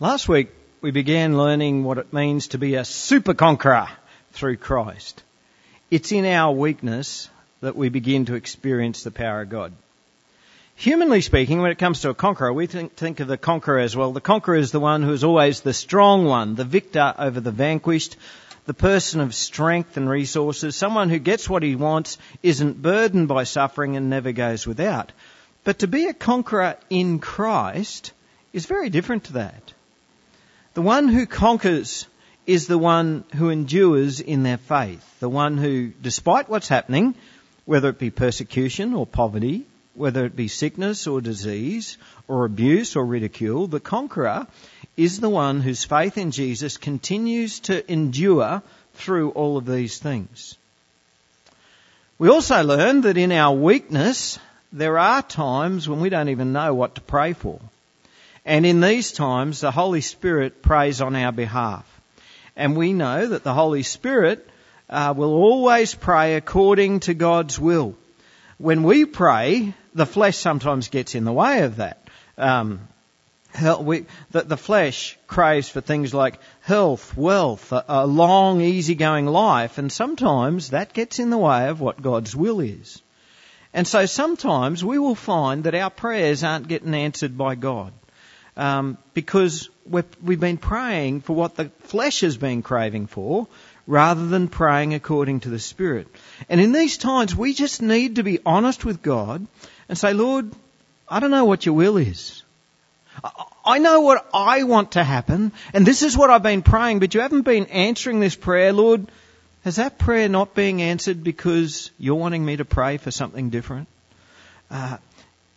Last week we began learning what it means to be a super conqueror through Christ. It's in our weakness that we begin to experience the power of God. Humanly speaking, when it comes to a conqueror, we think, think, of the conqueror as well. The conqueror is the one who is always the strong one, the victor over the vanquished, the person of strength and resources, someone who gets what he wants, isn't burdened by suffering and never goes without. But to be a conqueror in Christ is very different to that. The one who conquers is the one who endures in their faith. The one who, despite what's happening, whether it be persecution or poverty, whether it be sickness or disease or abuse or ridicule, the conqueror is the one whose faith in Jesus continues to endure through all of these things. We also learn that in our weakness, there are times when we don't even know what to pray for. And in these times, the Holy Spirit prays on our behalf. And we know that the Holy Spirit uh, will always pray according to God's will. When we pray, the flesh sometimes gets in the way of that. Um, we, the, the, flesh craves for things like health, wealth, a, a long, easygoing life, and sometimes that gets in the way of what God's will is. And so sometimes we will find that our prayers aren't getting answered by God um, because we have been praying for what the flesh has been craving for rather than praying according to the Spirit. And in these times, we just need to be honest with God and say, Lord, I don't know what your will is. I know what I want to happen, and this is what I've been praying, but you haven't been answering this prayer, Lord. Has that prayer not being answered because you're wanting me to pray for something different? Uh,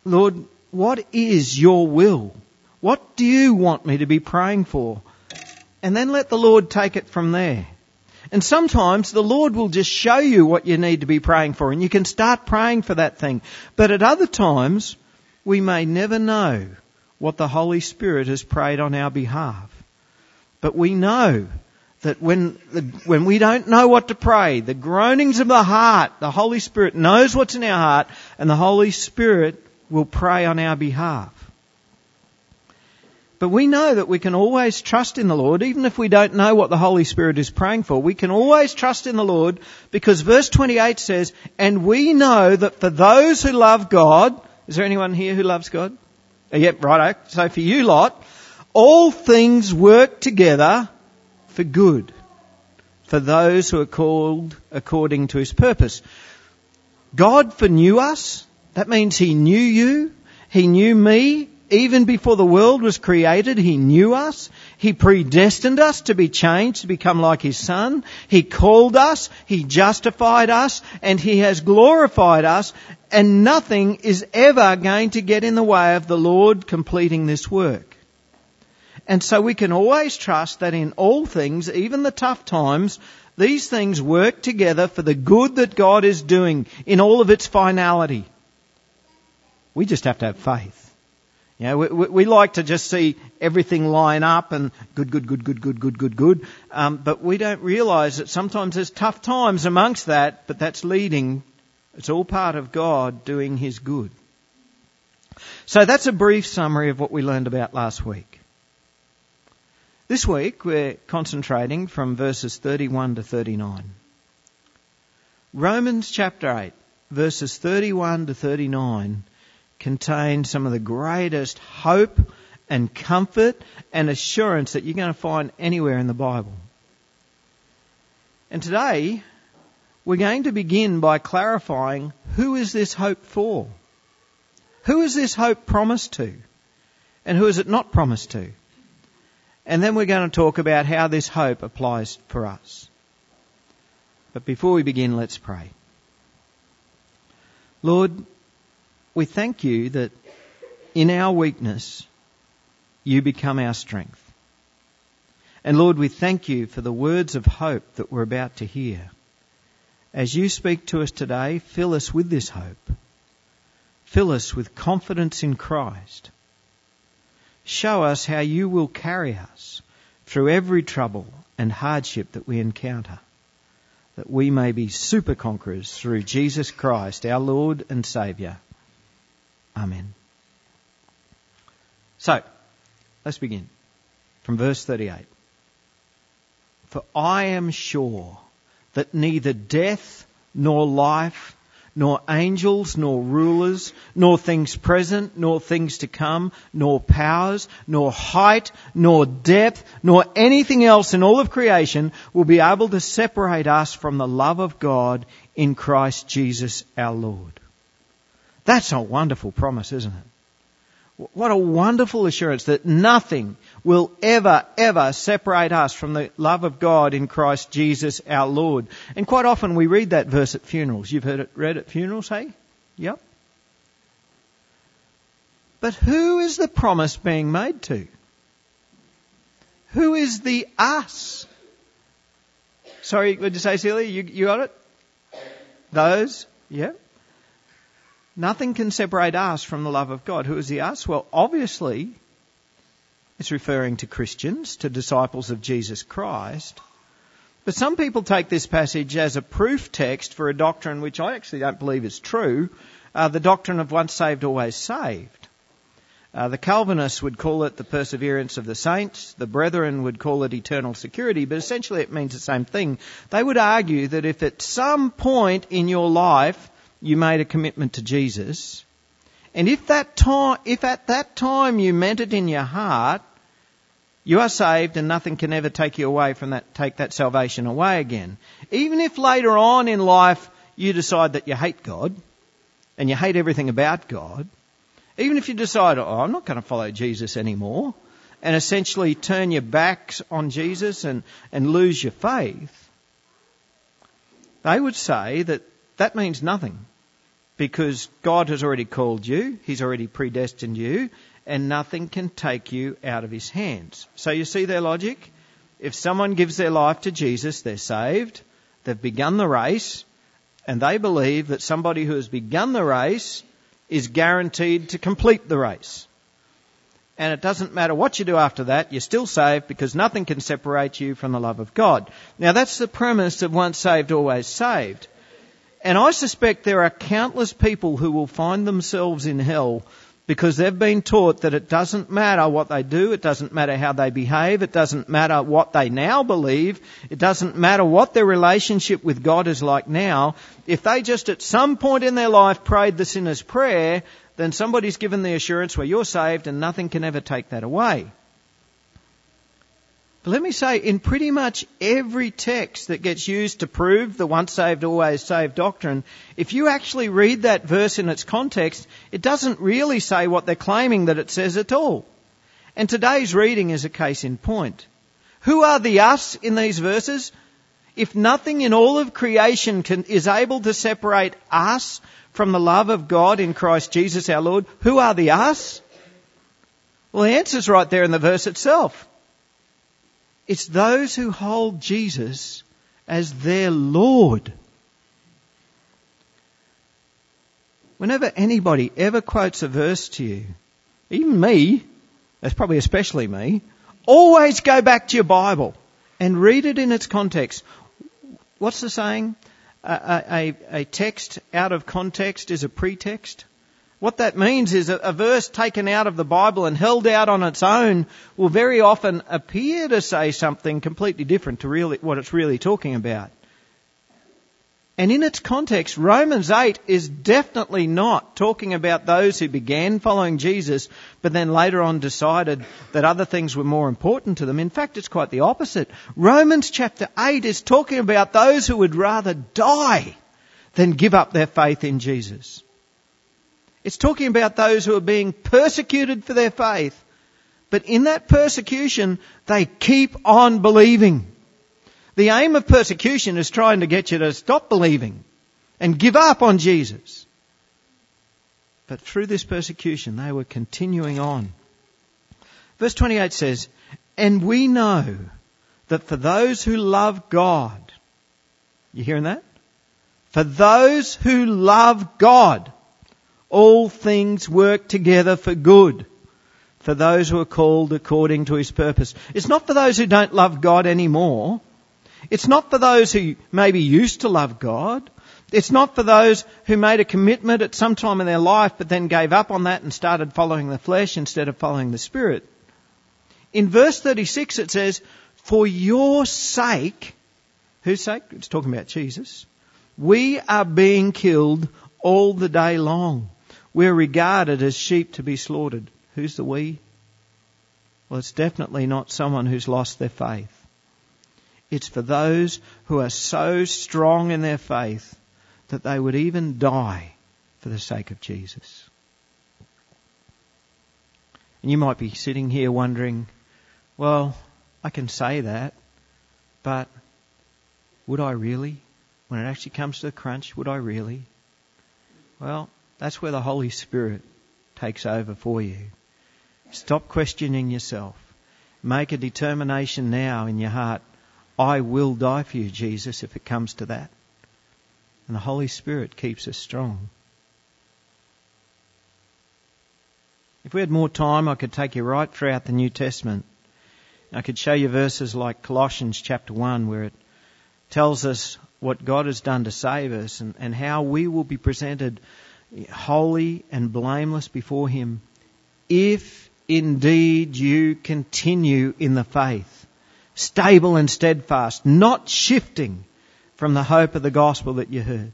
Lord, what is your will? What do you want me to be praying for? And then let the Lord take it from there. And sometimes the Lord will just show you what you need to be praying for and you can start praying for that thing. But at other times, we may never know what the Holy Spirit has prayed on our behalf. But we know that when, the, when we don't know what to pray, the groanings of the heart, the Holy Spirit knows what's in our heart and the Holy Spirit will pray on our behalf. But we know that we can always trust in the Lord, even if we don't know what the Holy Spirit is praying for. We can always trust in the Lord because verse 28 says, and we know that for those who love God, is there anyone here who loves God? Uh, yep, right. So for you lot, all things work together for good for those who are called according to his purpose. God foreknew us. That means he knew you. He knew me. Even before the world was created, He knew us. He predestined us to be changed, to become like His Son. He called us, He justified us, and He has glorified us, and nothing is ever going to get in the way of the Lord completing this work. And so we can always trust that in all things, even the tough times, these things work together for the good that God is doing in all of its finality. We just have to have faith. You know, we, we, like to just see everything line up and good, good, good, good, good, good, good, good. Um, but we don't realise that sometimes there's tough times amongst that, but that's leading. It's all part of God doing His good. So that's a brief summary of what we learned about last week. This week we're concentrating from verses 31 to 39. Romans chapter 8, verses 31 to 39 contain some of the greatest hope and comfort and assurance that you're going to find anywhere in the Bible. And today, we're going to begin by clarifying who is this hope for? Who is this hope promised to? And who is it not promised to? And then we're going to talk about how this hope applies for us. But before we begin, let's pray. Lord, we thank you that in our weakness, you become our strength. And Lord, we thank you for the words of hope that we're about to hear. As you speak to us today, fill us with this hope. Fill us with confidence in Christ. Show us how you will carry us through every trouble and hardship that we encounter, that we may be super conquerors through Jesus Christ, our Lord and Saviour. Amen. So, let's begin. from verse 38. For I am sure that neither death nor life, nor angels, nor rulers, nor things present, nor things to come, nor powers, nor height, nor depth, nor anything else in all of creation will be able to separate us from the love of God in Christ Jesus our Lord. That's a wonderful promise, isn't it? What a wonderful assurance that nothing will ever, ever separate us from the love of God in Christ Jesus our Lord. And quite often we read that verse at funerals. You've heard it read at funerals, hey? Yep. But who is the promise being made to? Who is the us? Sorry, what did you say, Celia? You, you got it? Those? Yeah. Nothing can separate us from the love of God. Who is the us? Well, obviously, it's referring to Christians, to disciples of Jesus Christ. But some people take this passage as a proof text for a doctrine which I actually don't believe is true, uh, the doctrine of once saved, always saved. Uh, the Calvinists would call it the perseverance of the saints. The Brethren would call it eternal security, but essentially it means the same thing. They would argue that if at some point in your life you made a commitment to Jesus, and if that time, if at that time you meant it in your heart, you are saved and nothing can ever take you away from that, take that salvation away again. Even if later on in life you decide that you hate God and you hate everything about God, even if you decide, oh, I'm not going to follow Jesus anymore, and essentially turn your backs on Jesus and, and lose your faith, they would say that that means nothing because God has already called you, He's already predestined you, and nothing can take you out of His hands. So you see their logic? If someone gives their life to Jesus, they're saved, they've begun the race, and they believe that somebody who has begun the race is guaranteed to complete the race. And it doesn't matter what you do after that, you're still saved because nothing can separate you from the love of God. Now that's the premise of once saved, always saved. And I suspect there are countless people who will find themselves in hell because they've been taught that it doesn't matter what they do, it doesn't matter how they behave, it doesn't matter what they now believe, it doesn't matter what their relationship with God is like now. If they just at some point in their life prayed the sinner's prayer, then somebody's given the assurance where you're saved and nothing can ever take that away. But let me say, in pretty much every text that gets used to prove the once saved, always saved doctrine, if you actually read that verse in its context, it doesn't really say what they're claiming that it says at all. And today's reading is a case in point. Who are the us in these verses? If nothing in all of creation can, is able to separate us from the love of God in Christ Jesus our Lord, who are the us? Well, the answer's right there in the verse itself. It's those who hold Jesus as their Lord. Whenever anybody ever quotes a verse to you, even me, that's probably especially me, always go back to your Bible and read it in its context. What's the saying? A, a, a text out of context is a pretext. What that means is a, verse taken out of the Bible and held out on its own will very often appear to say something completely different to really, what it's really talking about. And in its context, Romans 8 is definitely not talking about those who began following Jesus, but then later on decided that other things were more important to them. In fact, it's quite the opposite. Romans chapter 8 is talking about those who would rather die than give up their faith in Jesus. It's talking about those who are being persecuted for their faith. But in that persecution, they keep on believing. The aim of persecution is trying to get you to stop believing and give up on Jesus. But through this persecution, they were continuing on. Verse 28 says, And we know that for those who love God, you hearing that? For those who love God, all things work together for good for those who are called according to his purpose. It's not for those who don't love God anymore. It's not for those who maybe used to love God. It's not for those who made a commitment at some time in their life but then gave up on that and started following the flesh instead of following the Spirit. in verse 36 it says, For your sake, whose sake? It's talking about Jesus. We are being killed all the day long. We're regarded as sheep to be slaughtered. Who's the we? Well, it's definitely not someone who's lost their faith. It's for those who are so strong in their faith that they would even die for the sake of Jesus. And you might be sitting here wondering, well, I can say that, but would I really? When it actually comes to the crunch, would I really? Well, that's where the Holy Spirit takes over for you. Stop questioning yourself. Make a determination now in your heart. I will die for you, Jesus, if it comes to that. And the Holy Spirit keeps us strong. If we had more time, I could take you right throughout the New Testament. I could show you verses like Colossians chapter 1 where it tells us what God has done to save us and, and how we will be presented holy and blameless before Him if indeed you continue in the faith, stable and steadfast, not shifting from the hope of the gospel that you heard.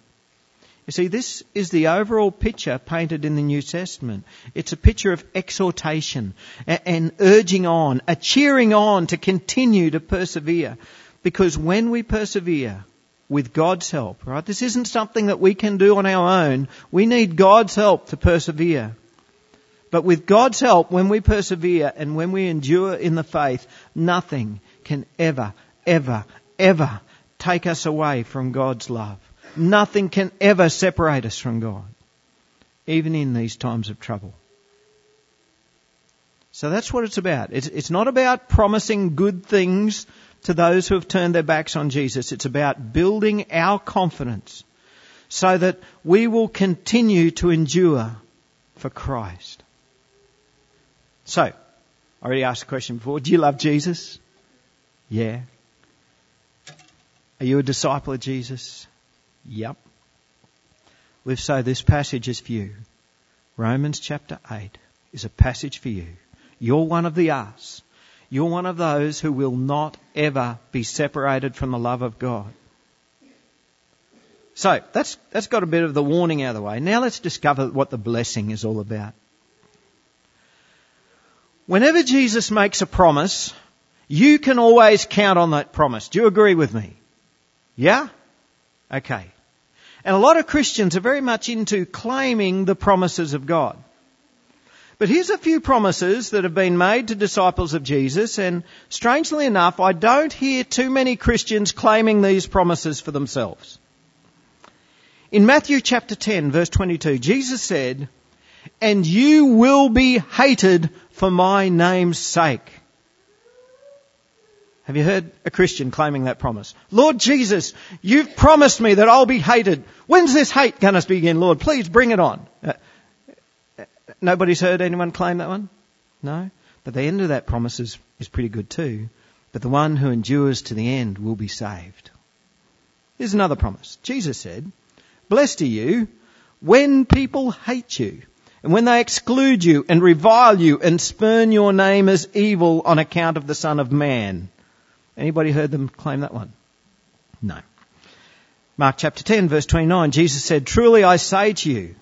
You see, this is the overall picture painted in the New Testament. It's a picture of exhortation and urging on, a cheering on to continue to persevere. Because when we persevere with God's help, right, this isn't something that we can do on our own. We need God's help to persevere. But with God's help, when we persevere and when we endure in the faith, nothing can ever, ever, ever take us away from God's love. Nothing can ever separate us from God, even in these times of trouble. So that's what it's about. It's, it's not about promising good things to those who have turned their backs on Jesus. It's about building our confidence so that we will continue to endure for Christ. So, I already asked the question before. Do you love Jesus? Yeah. Are you a disciple of Jesus? Yep. If so, this passage is for you. Romans chapter 8 is a passage for you. You're one of the us. You're one of those who will not ever be separated from the love of God. So, that's, that's got a bit of the warning out of the way. Now let's discover what the blessing is all about. Whenever Jesus makes a promise, you can always count on that promise. Do you agree with me? Yeah? Okay. And a lot of Christians are very much into claiming the promises of God. But here's a few promises that have been made to disciples of Jesus, and strangely enough, I don't hear too many Christians claiming these promises for themselves. In Matthew chapter 10 verse 22, Jesus said, and you will be hated for my name's sake. Have you heard a Christian claiming that promise? Lord Jesus, you've promised me that I'll be hated. When's this hate going to begin, Lord? Please bring it on. Uh, Nobody's heard anyone claim that one? No? But the end of that promise is, is pretty good too. But the one who endures to the end will be saved. Here's another promise. Jesus said, Blessed are you when people hate you and when they exclude you and revile you and spurn your name as evil on account of the Son of Man. Anybody heard them claim that one? No. Mark chapter 10 verse 29, Jesus said, Truly I say to you,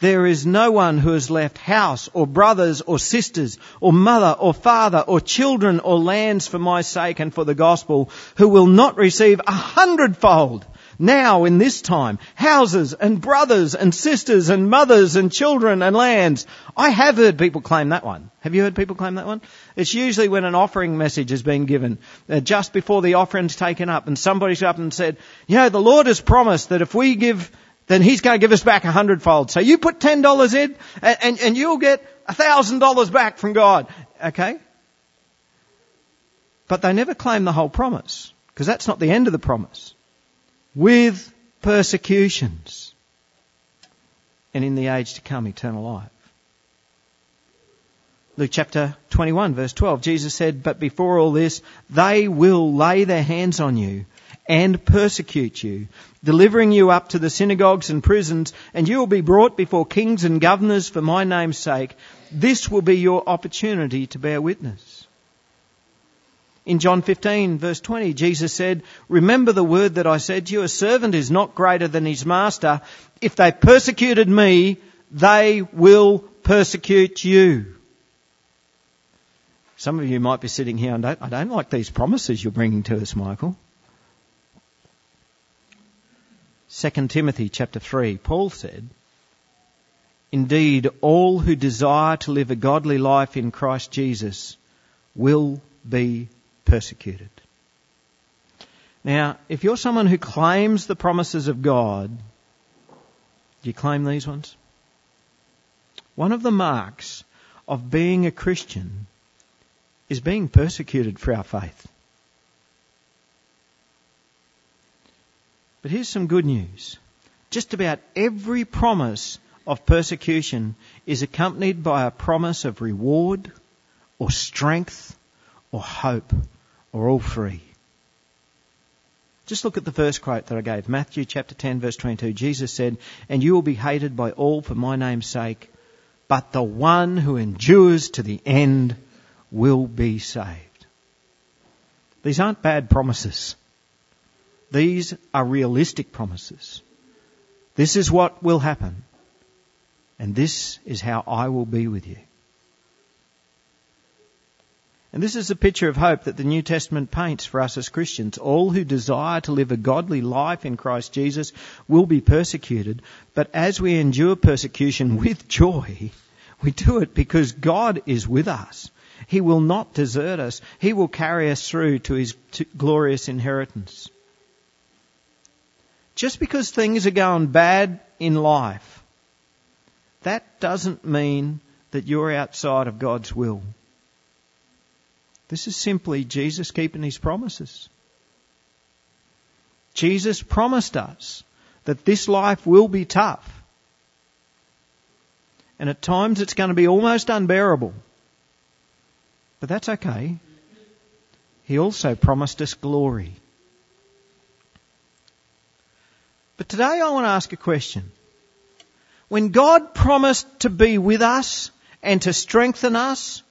there is no one who has left house or brothers or sisters or mother or father or children or lands for my sake and for the gospel who will not receive a hundredfold now in this time, houses and brothers and sisters and mothers and children and lands. I have heard people claim that one. Have you heard people claim that one? It's usually when an offering message has been given, uh, just before the offering's taken up, and somebody's up and said, you know, the Lord has promised that if we give, then He's going to give us back a hundredfold. So you put ten dollars in, and, and, and you'll get a thousand dollars back from God. Okay? But they never claim the whole promise, because that's not the end of the promise with persecutions, and in the age to come, eternal life. Luke chapter 21 verse 12, Jesus said, But before all this, they will lay their hands on you and persecute you, delivering you up to the synagogues and prisons, and you will be brought before kings and governors for my name's sake. This will be your opportunity to bear witness. In John 15 verse 20, Jesus said, Remember the word that I said to you, a servant is not greater than his master. If they persecuted me, they will persecute you. Some of you might be sitting here and don't, I don't like these promises you're bringing to us, Michael. 2 Timothy chapter 3, Paul said, Indeed, all who desire to live a godly life in Christ Jesus will be persecuted. Now, if you're someone who claims the promises of God, do you claim these ones? One of the marks of being a Christian is being persecuted for our faith. But here's some good news. Just about every promise of persecution is accompanied by a promise of reward or strength or hope or all three. Just look at the first quote that I gave. Matthew chapter 10 verse 22. Jesus said, And you will be hated by all for my name's sake, but the one who endures to the end will be saved. These aren't bad promises. These are realistic promises. This is what will happen. And this is how I will be with you. And this is a picture of hope that the New Testament paints for us as Christians. All who desire to live a godly life in Christ Jesus will be persecuted, but as we endure persecution with joy, we do it because God is with us. He will not desert us. He will carry us through to His glorious inheritance. Just because things are going bad in life, that doesn't mean that you're outside of God's will. This is simply Jesus keeping his promises. Jesus promised us that this life will be tough. And at times it's going to be almost unbearable. But that's okay. He also promised us glory. But today I want to ask a question. When God promised to be with us and to strengthen us,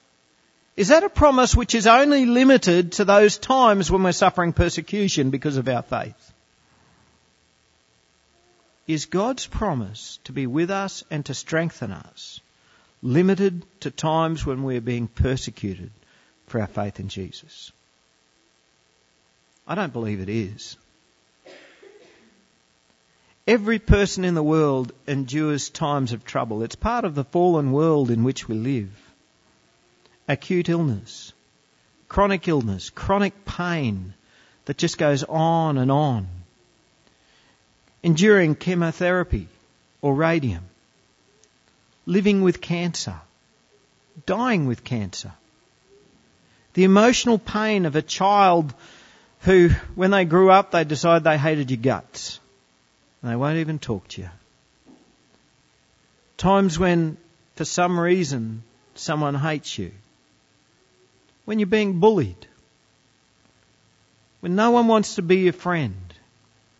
is that a promise which is only limited to those times when we're suffering persecution because of our faith? Is God's promise to be with us and to strengthen us limited to times when we're being persecuted for our faith in Jesus? I don't believe it is. Every person in the world endures times of trouble. It's part of the fallen world in which we live. Acute illness, chronic illness, chronic pain that just goes on and on. Enduring chemotherapy or radium. Living with cancer. Dying with cancer. The emotional pain of a child who, when they grew up, they decided they hated your guts and they won't even talk to you. Times when, for some reason, someone hates you. When you're being bullied. When no one wants to be your friend.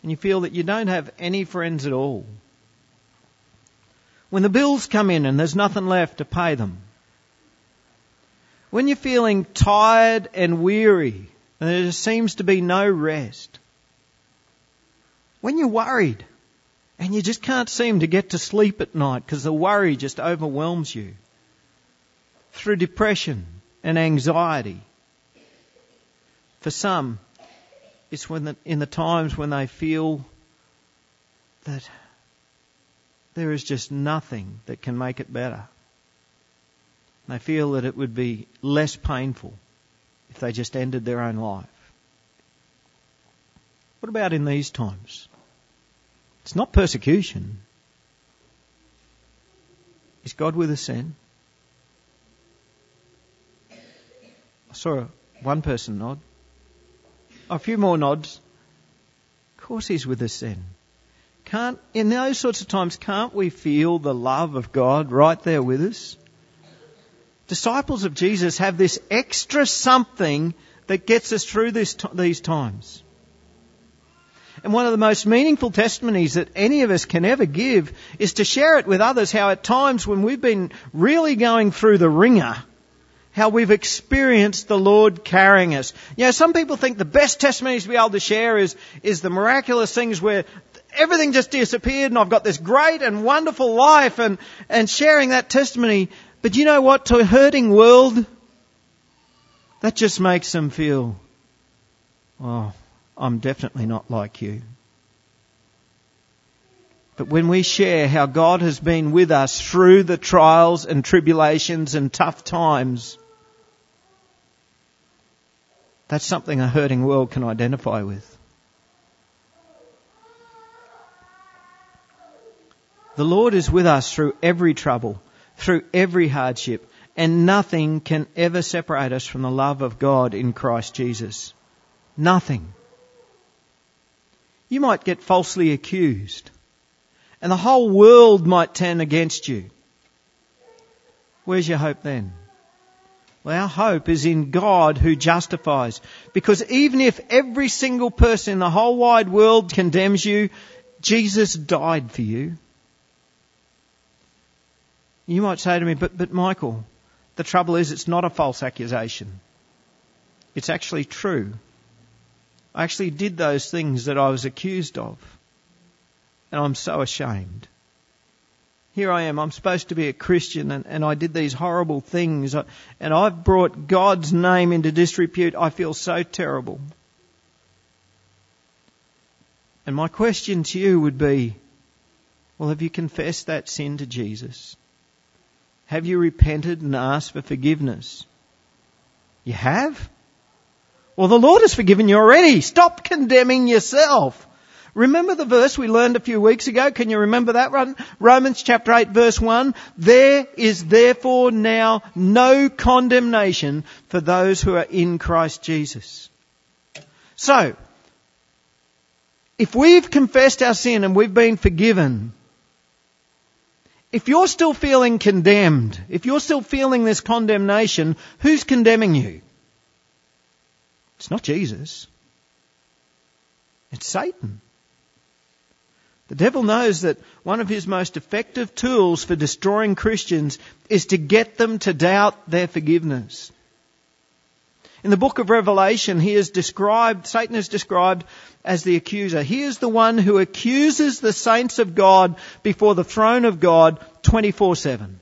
And you feel that you don't have any friends at all. When the bills come in and there's nothing left to pay them. When you're feeling tired and weary and there just seems to be no rest. When you're worried and you just can't seem to get to sleep at night because the worry just overwhelms you. Through depression and anxiety. For some, it's when the, in the times when they feel that there is just nothing that can make it better. They feel that it would be less painful if they just ended their own life. What about in these times? It's not persecution. Is God with us then? I saw one person nod. A few more nods. Of course he's with us then. Can't, in those sorts of times, can't we feel the love of God right there with us? Disciples of Jesus have this extra something that gets us through this, these times. And one of the most meaningful testimonies that any of us can ever give is to share it with others how at times when we've been really going through the wringer, how we've experienced the Lord carrying us. You know, some people think the best testimonies to be able to share is, is the miraculous things where everything just disappeared and I've got this great and wonderful life and, and sharing that testimony. But you know what? To a hurting world, that just makes them feel, oh, I'm definitely not like you. But when we share how God has been with us through the trials and tribulations and tough times, that's something a hurting world can identify with. The Lord is with us through every trouble, through every hardship, and nothing can ever separate us from the love of God in Christ Jesus. Nothing. You might get falsely accused and the whole world might turn against you. Where's your hope then? Well, our hope is in God who justifies. Because even if every single person in the whole wide world condemns you, Jesus died for you. You might say to me, but, but Michael, the trouble is it's not a false accusation. It's actually true. I actually did those things that I was accused of and I'm so ashamed. Here I am, I'm supposed to be a Christian and, and I did these horrible things and I've brought God's name into disrepute. I feel so terrible. And my question to you would be, well, have you confessed that sin to Jesus? Have you repented and asked for forgiveness? You have? Well, the Lord has forgiven you already. Stop condemning yourself. Remember the verse we learned a few weeks ago? Can you remember that one? Romans chapter 8 verse 1. There is therefore now no condemnation for those who are in Christ Jesus. So, if we've confessed our sin and we've been forgiven, if you're still feeling condemned, if you're still feeling this condemnation, who's condemning you? It's not Jesus. It's Satan. The devil knows that one of his most effective tools for destroying Christians is to get them to doubt their forgiveness. In the book of Revelation, he is described, Satan is described as the accuser. He is the one who accuses the saints of God before the throne of God 24-7.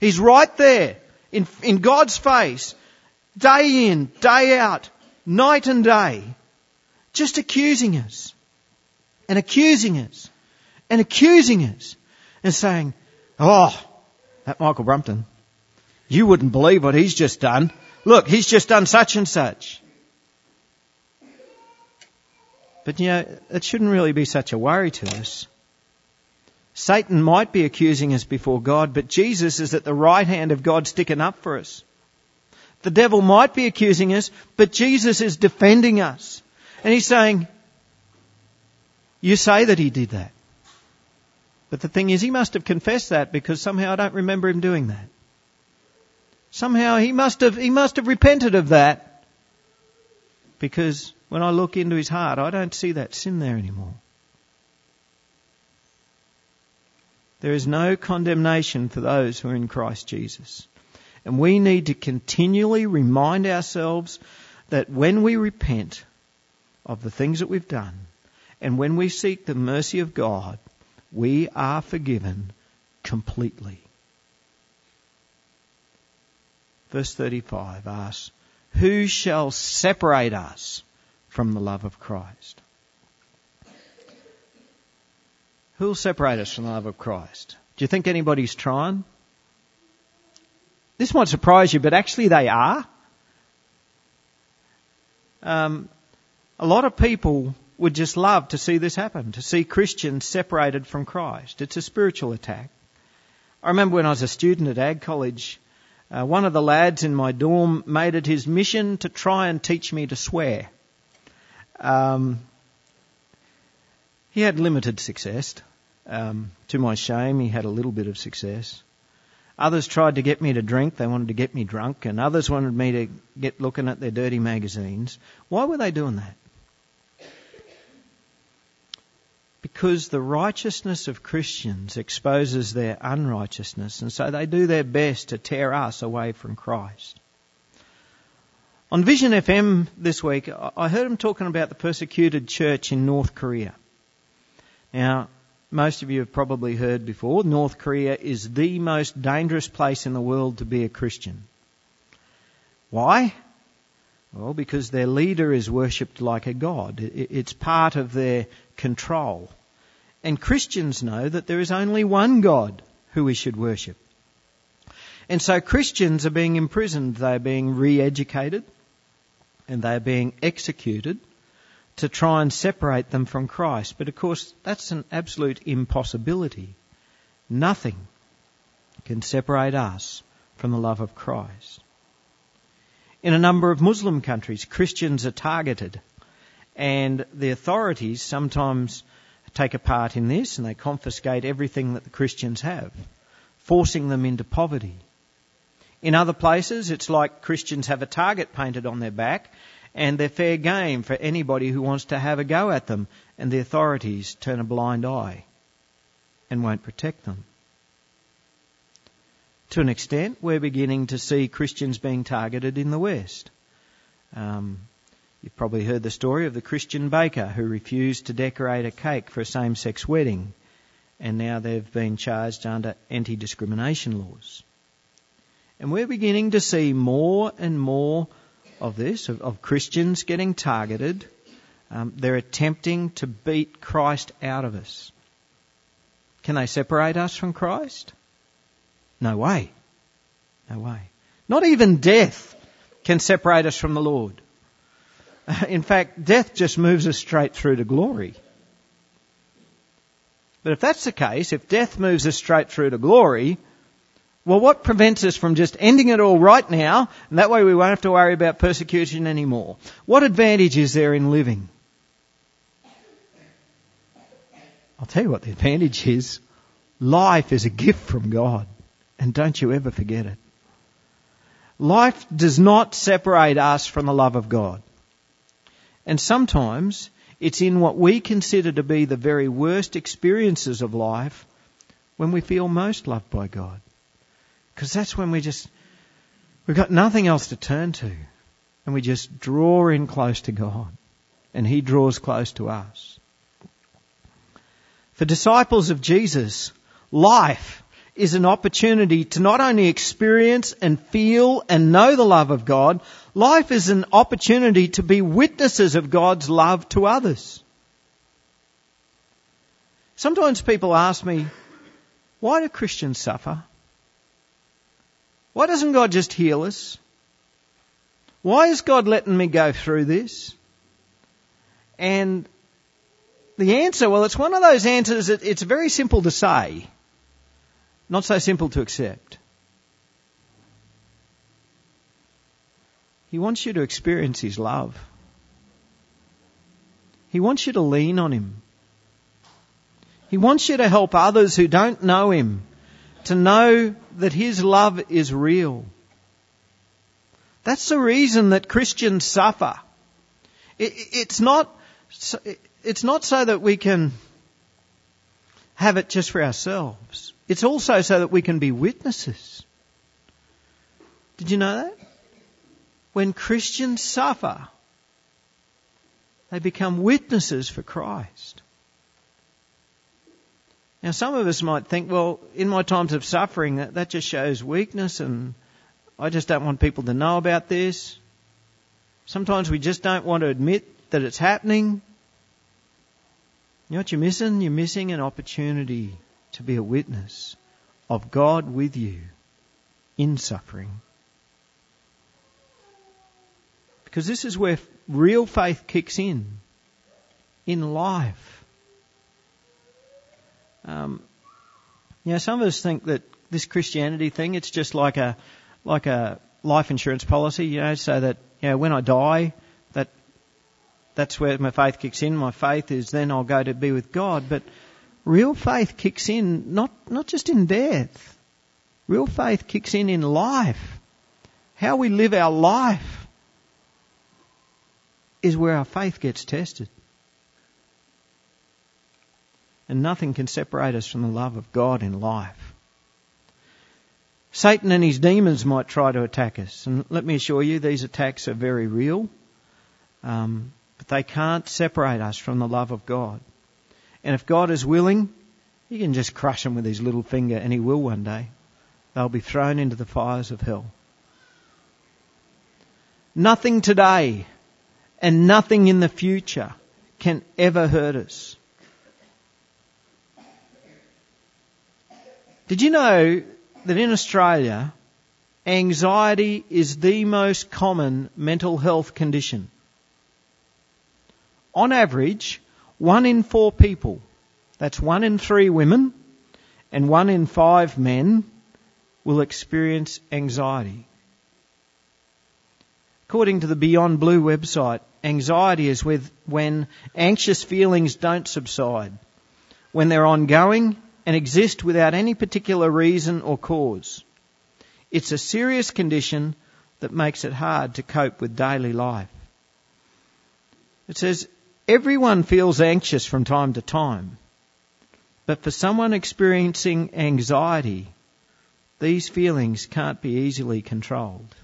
He's right there in, in God's face, day in, day out, night and day, just accusing us and accusing us and accusing us and saying, oh, that Michael Brumpton, you wouldn't believe what he's just done. Look, he's just done such and such. But you know, it shouldn't really be such a worry to us. Satan might be accusing us before God, but Jesus is at the right hand of God sticking up for us. The devil might be accusing us, but Jesus is defending us. And he's saying, you say that he did that. But the thing is, he must have confessed that because somehow I don't remember him doing that. Somehow he must have, he must have repented of that because when I look into his heart, I don't see that sin there anymore. There is no condemnation for those who are in Christ Jesus. And we need to continually remind ourselves that when we repent of the things that we've done, and when we seek the mercy of God, we are forgiven completely. Verse 35 asks, Who shall separate us from the love of Christ? Who will separate us from the love of Christ? Do you think anybody's trying? This might surprise you, but actually they are. Um, a lot of people would just love to see this happen, to see Christians separated from Christ. It's a spiritual attack. I remember when I was a student at Ag College, uh, one of the lads in my dorm made it his mission to try and teach me to swear. Um, he had limited success. Um, to my shame, he had a little bit of success. Others tried to get me to drink. They wanted to get me drunk, and others wanted me to get looking at their dirty magazines. Why were they doing that? because the righteousness of Christians exposes their unrighteousness, and so they do their best to tear us away from Christ. On Vision FM this week, I heard them talking about the persecuted church in North Korea. Now, most of you have probably heard before, North Korea is the most dangerous place in the world to be a Christian. Why? Well, because their leader is worshipped like a god. It's part of their control. And Christians know that there is only one God who we should worship. And so Christians are being imprisoned, they're being re-educated, and they're being executed to try and separate them from Christ. But of course, that's an absolute impossibility. Nothing can separate us from the love of Christ. In a number of Muslim countries, Christians are targeted and the authorities sometimes take a part in this and they confiscate everything that the Christians have, forcing them into poverty. In other places, it's like Christians have a target painted on their back and they're fair game for anybody who wants to have a go at them, and the authorities turn a blind eye and won't protect them. To an extent, we're beginning to see Christians being targeted in the West. Um, You've probably heard the story of the Christian baker who refused to decorate a cake for a same sex wedding, and now they've been charged under anti discrimination laws. And we're beginning to see more and more of this, of, of Christians getting targeted. Um, they're attempting to beat Christ out of us. Can they separate us from Christ? No way. No way. Not even death can separate us from the Lord. In fact, death just moves us straight through to glory. But if that's the case, if death moves us straight through to glory, well, what prevents us from just ending it all right now, and that way we won't have to worry about persecution anymore? What advantage is there in living? I'll tell you what the advantage is. Life is a gift from God, and don't you ever forget it. Life does not separate us from the love of God. And sometimes it's in what we consider to be the very worst experiences of life when we feel most loved by God. Because that's when we just, we've got nothing else to turn to. And we just draw in close to God. And He draws close to us. For disciples of Jesus, life is an opportunity to not only experience and feel and know the love of God, life is an opportunity to be witnesses of God's love to others. Sometimes people ask me, why do Christians suffer? Why doesn't God just heal us? Why is God letting me go through this? And the answer, well, it's one of those answers that it's very simple to say. Not so simple to accept. He wants you to experience His love. He wants you to lean on Him. He wants you to help others who don't know Him to know that His love is real. That's the reason that Christians suffer. it's not, it's not so that we can have it just for ourselves. It's also so that we can be witnesses. Did you know that? When Christians suffer, they become witnesses for Christ. Now, some of us might think, well, in my times of suffering, that, that just shows weakness and I just don't want people to know about this. Sometimes we just don't want to admit that it's happening. You know what you're missing? You're missing an opportunity to be a witness of God with you in suffering. Because this is where real faith kicks in, in life. Um, you know, some of us think that this Christianity thing, it's just like a, like a life insurance policy, you know, so that, you know, when I die, that, that's where my faith kicks in. My faith is then I'll go to be with God. But Real faith kicks in not, not just in death. Real faith kicks in in life. How we live our life is where our faith gets tested. And nothing can separate us from the love of God in life. Satan and his demons might try to attack us, and let me assure you, these attacks are very real, um, but they can't separate us from the love of God. And if God is willing, He can just crush them with His little finger, and He will one day. They'll be thrown into the fires of hell. Nothing today and nothing in the future can ever hurt us. Did you know that in Australia, anxiety is the most common mental health condition? On average, one in four people, that's one in three women and one in five men, will experience anxiety. According to the Beyond Blue website, anxiety is with when anxious feelings don't subside, when they're ongoing and exist without any particular reason or cause. It's a serious condition that makes it hard to cope with daily life. It says, everyone feels anxious from time to time, but for someone experiencing anxiety, these feelings can't be easily controlled.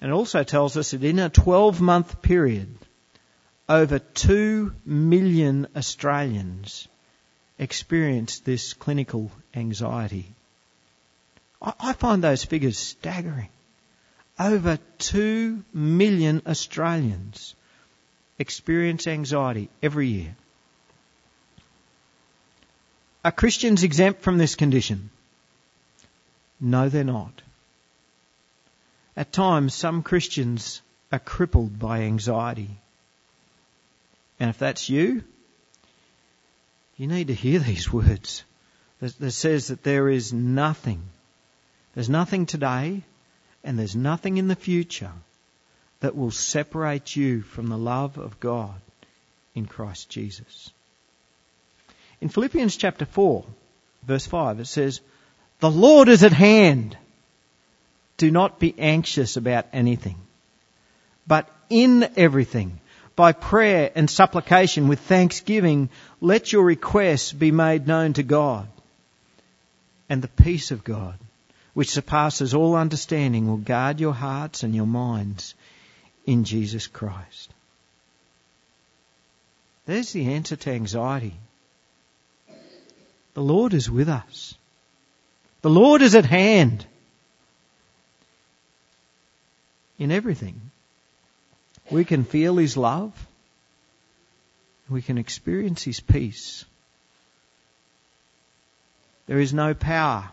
And it also tells us that in a 12 month period, over 2 million Australians experienced this clinical anxiety. I, find those figures staggering. Over 2 million Australians experience anxiety every year. Are Christians exempt from this condition? No, they're not. At times, some Christians are crippled by anxiety. And if that's you, you need to hear these words that says that there is nothing, there's nothing today, and there's nothing in the future that will separate you from the love of God in Christ Jesus. In Philippians chapter 4, verse 5, it says, the Lord is at hand. Do not be anxious about anything, but in everything, by prayer and supplication with thanksgiving, let your requests be made known to God. And the peace of God, which surpasses all understanding, will guard your hearts and your minds in Jesus Christ. There's the answer to anxiety. The Lord is with us. The Lord is at hand in everything. We can feel His love. We can experience His peace. There is no power.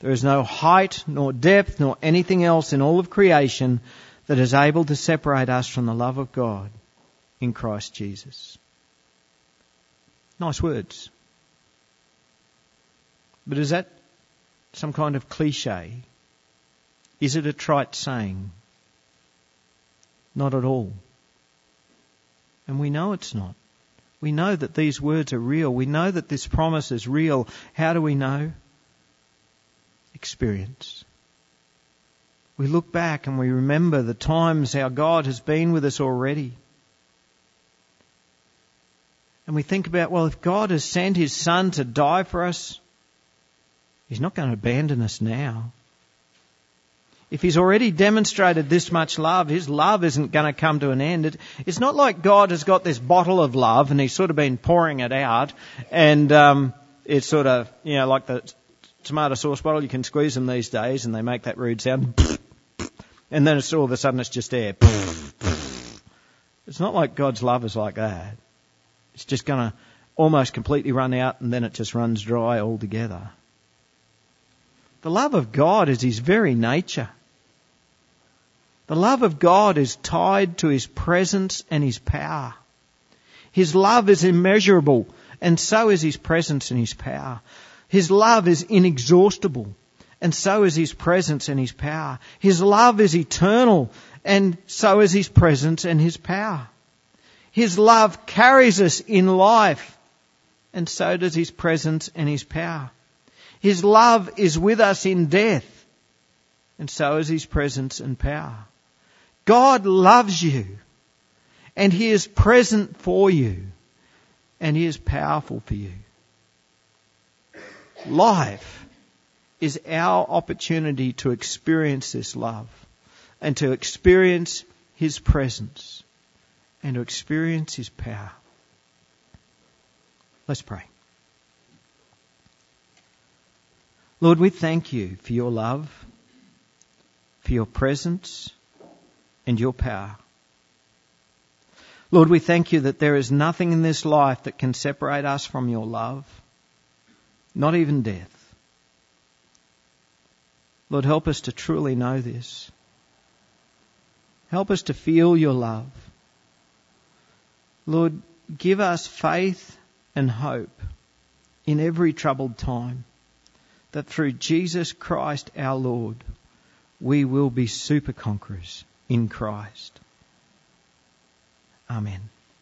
There is no height, nor depth, nor anything else in all of creation that is able to separate us from the love of God in Christ Jesus. Nice words. But is that some kind of cliche? Is it a trite saying? Not at all. And we know it's not. We know that these words are real. We know that this promise is real. How do we know? Experience. We look back and we remember the times our God has been with us already. And we think about, well, if God has sent His Son to die for us, He's not going to abandon us now. If He's already demonstrated this much love, His love isn't going to come to an end. It, it's not like God has got this bottle of love and He's sort of been pouring it out and um, it's sort of, you know, like the tomato sauce bottle, you can squeeze them these days and they make that rude sound. And then it's all of a sudden it's just air. It's not like God's love is like that. It's just going to almost completely run out and then it just runs dry altogether. The love of God is His very nature. The love of God is tied to His presence and His power. His love is immeasurable and so is His presence and His power. His love is inexhaustible and so is His presence and His power. His love is eternal and so is His presence and His power. His love carries us in life and so does His presence and His power. His love is with us in death, and so is His presence and power. God loves you, and He is present for you. and He is powerful for you. Life is our opportunity to experience this love and to experience His presence and to experience His power. Let's pray. Lord, we thank you for your love, for your presence, and your power. Lord, we thank you that there is nothing in this life that can separate us from your love, not even death. Lord, help us to truly know this. Help us to feel your love. Lord, give us faith and hope in every troubled time that through Jesus Christ our Lord, we will be super conquerors in Christ. Amen.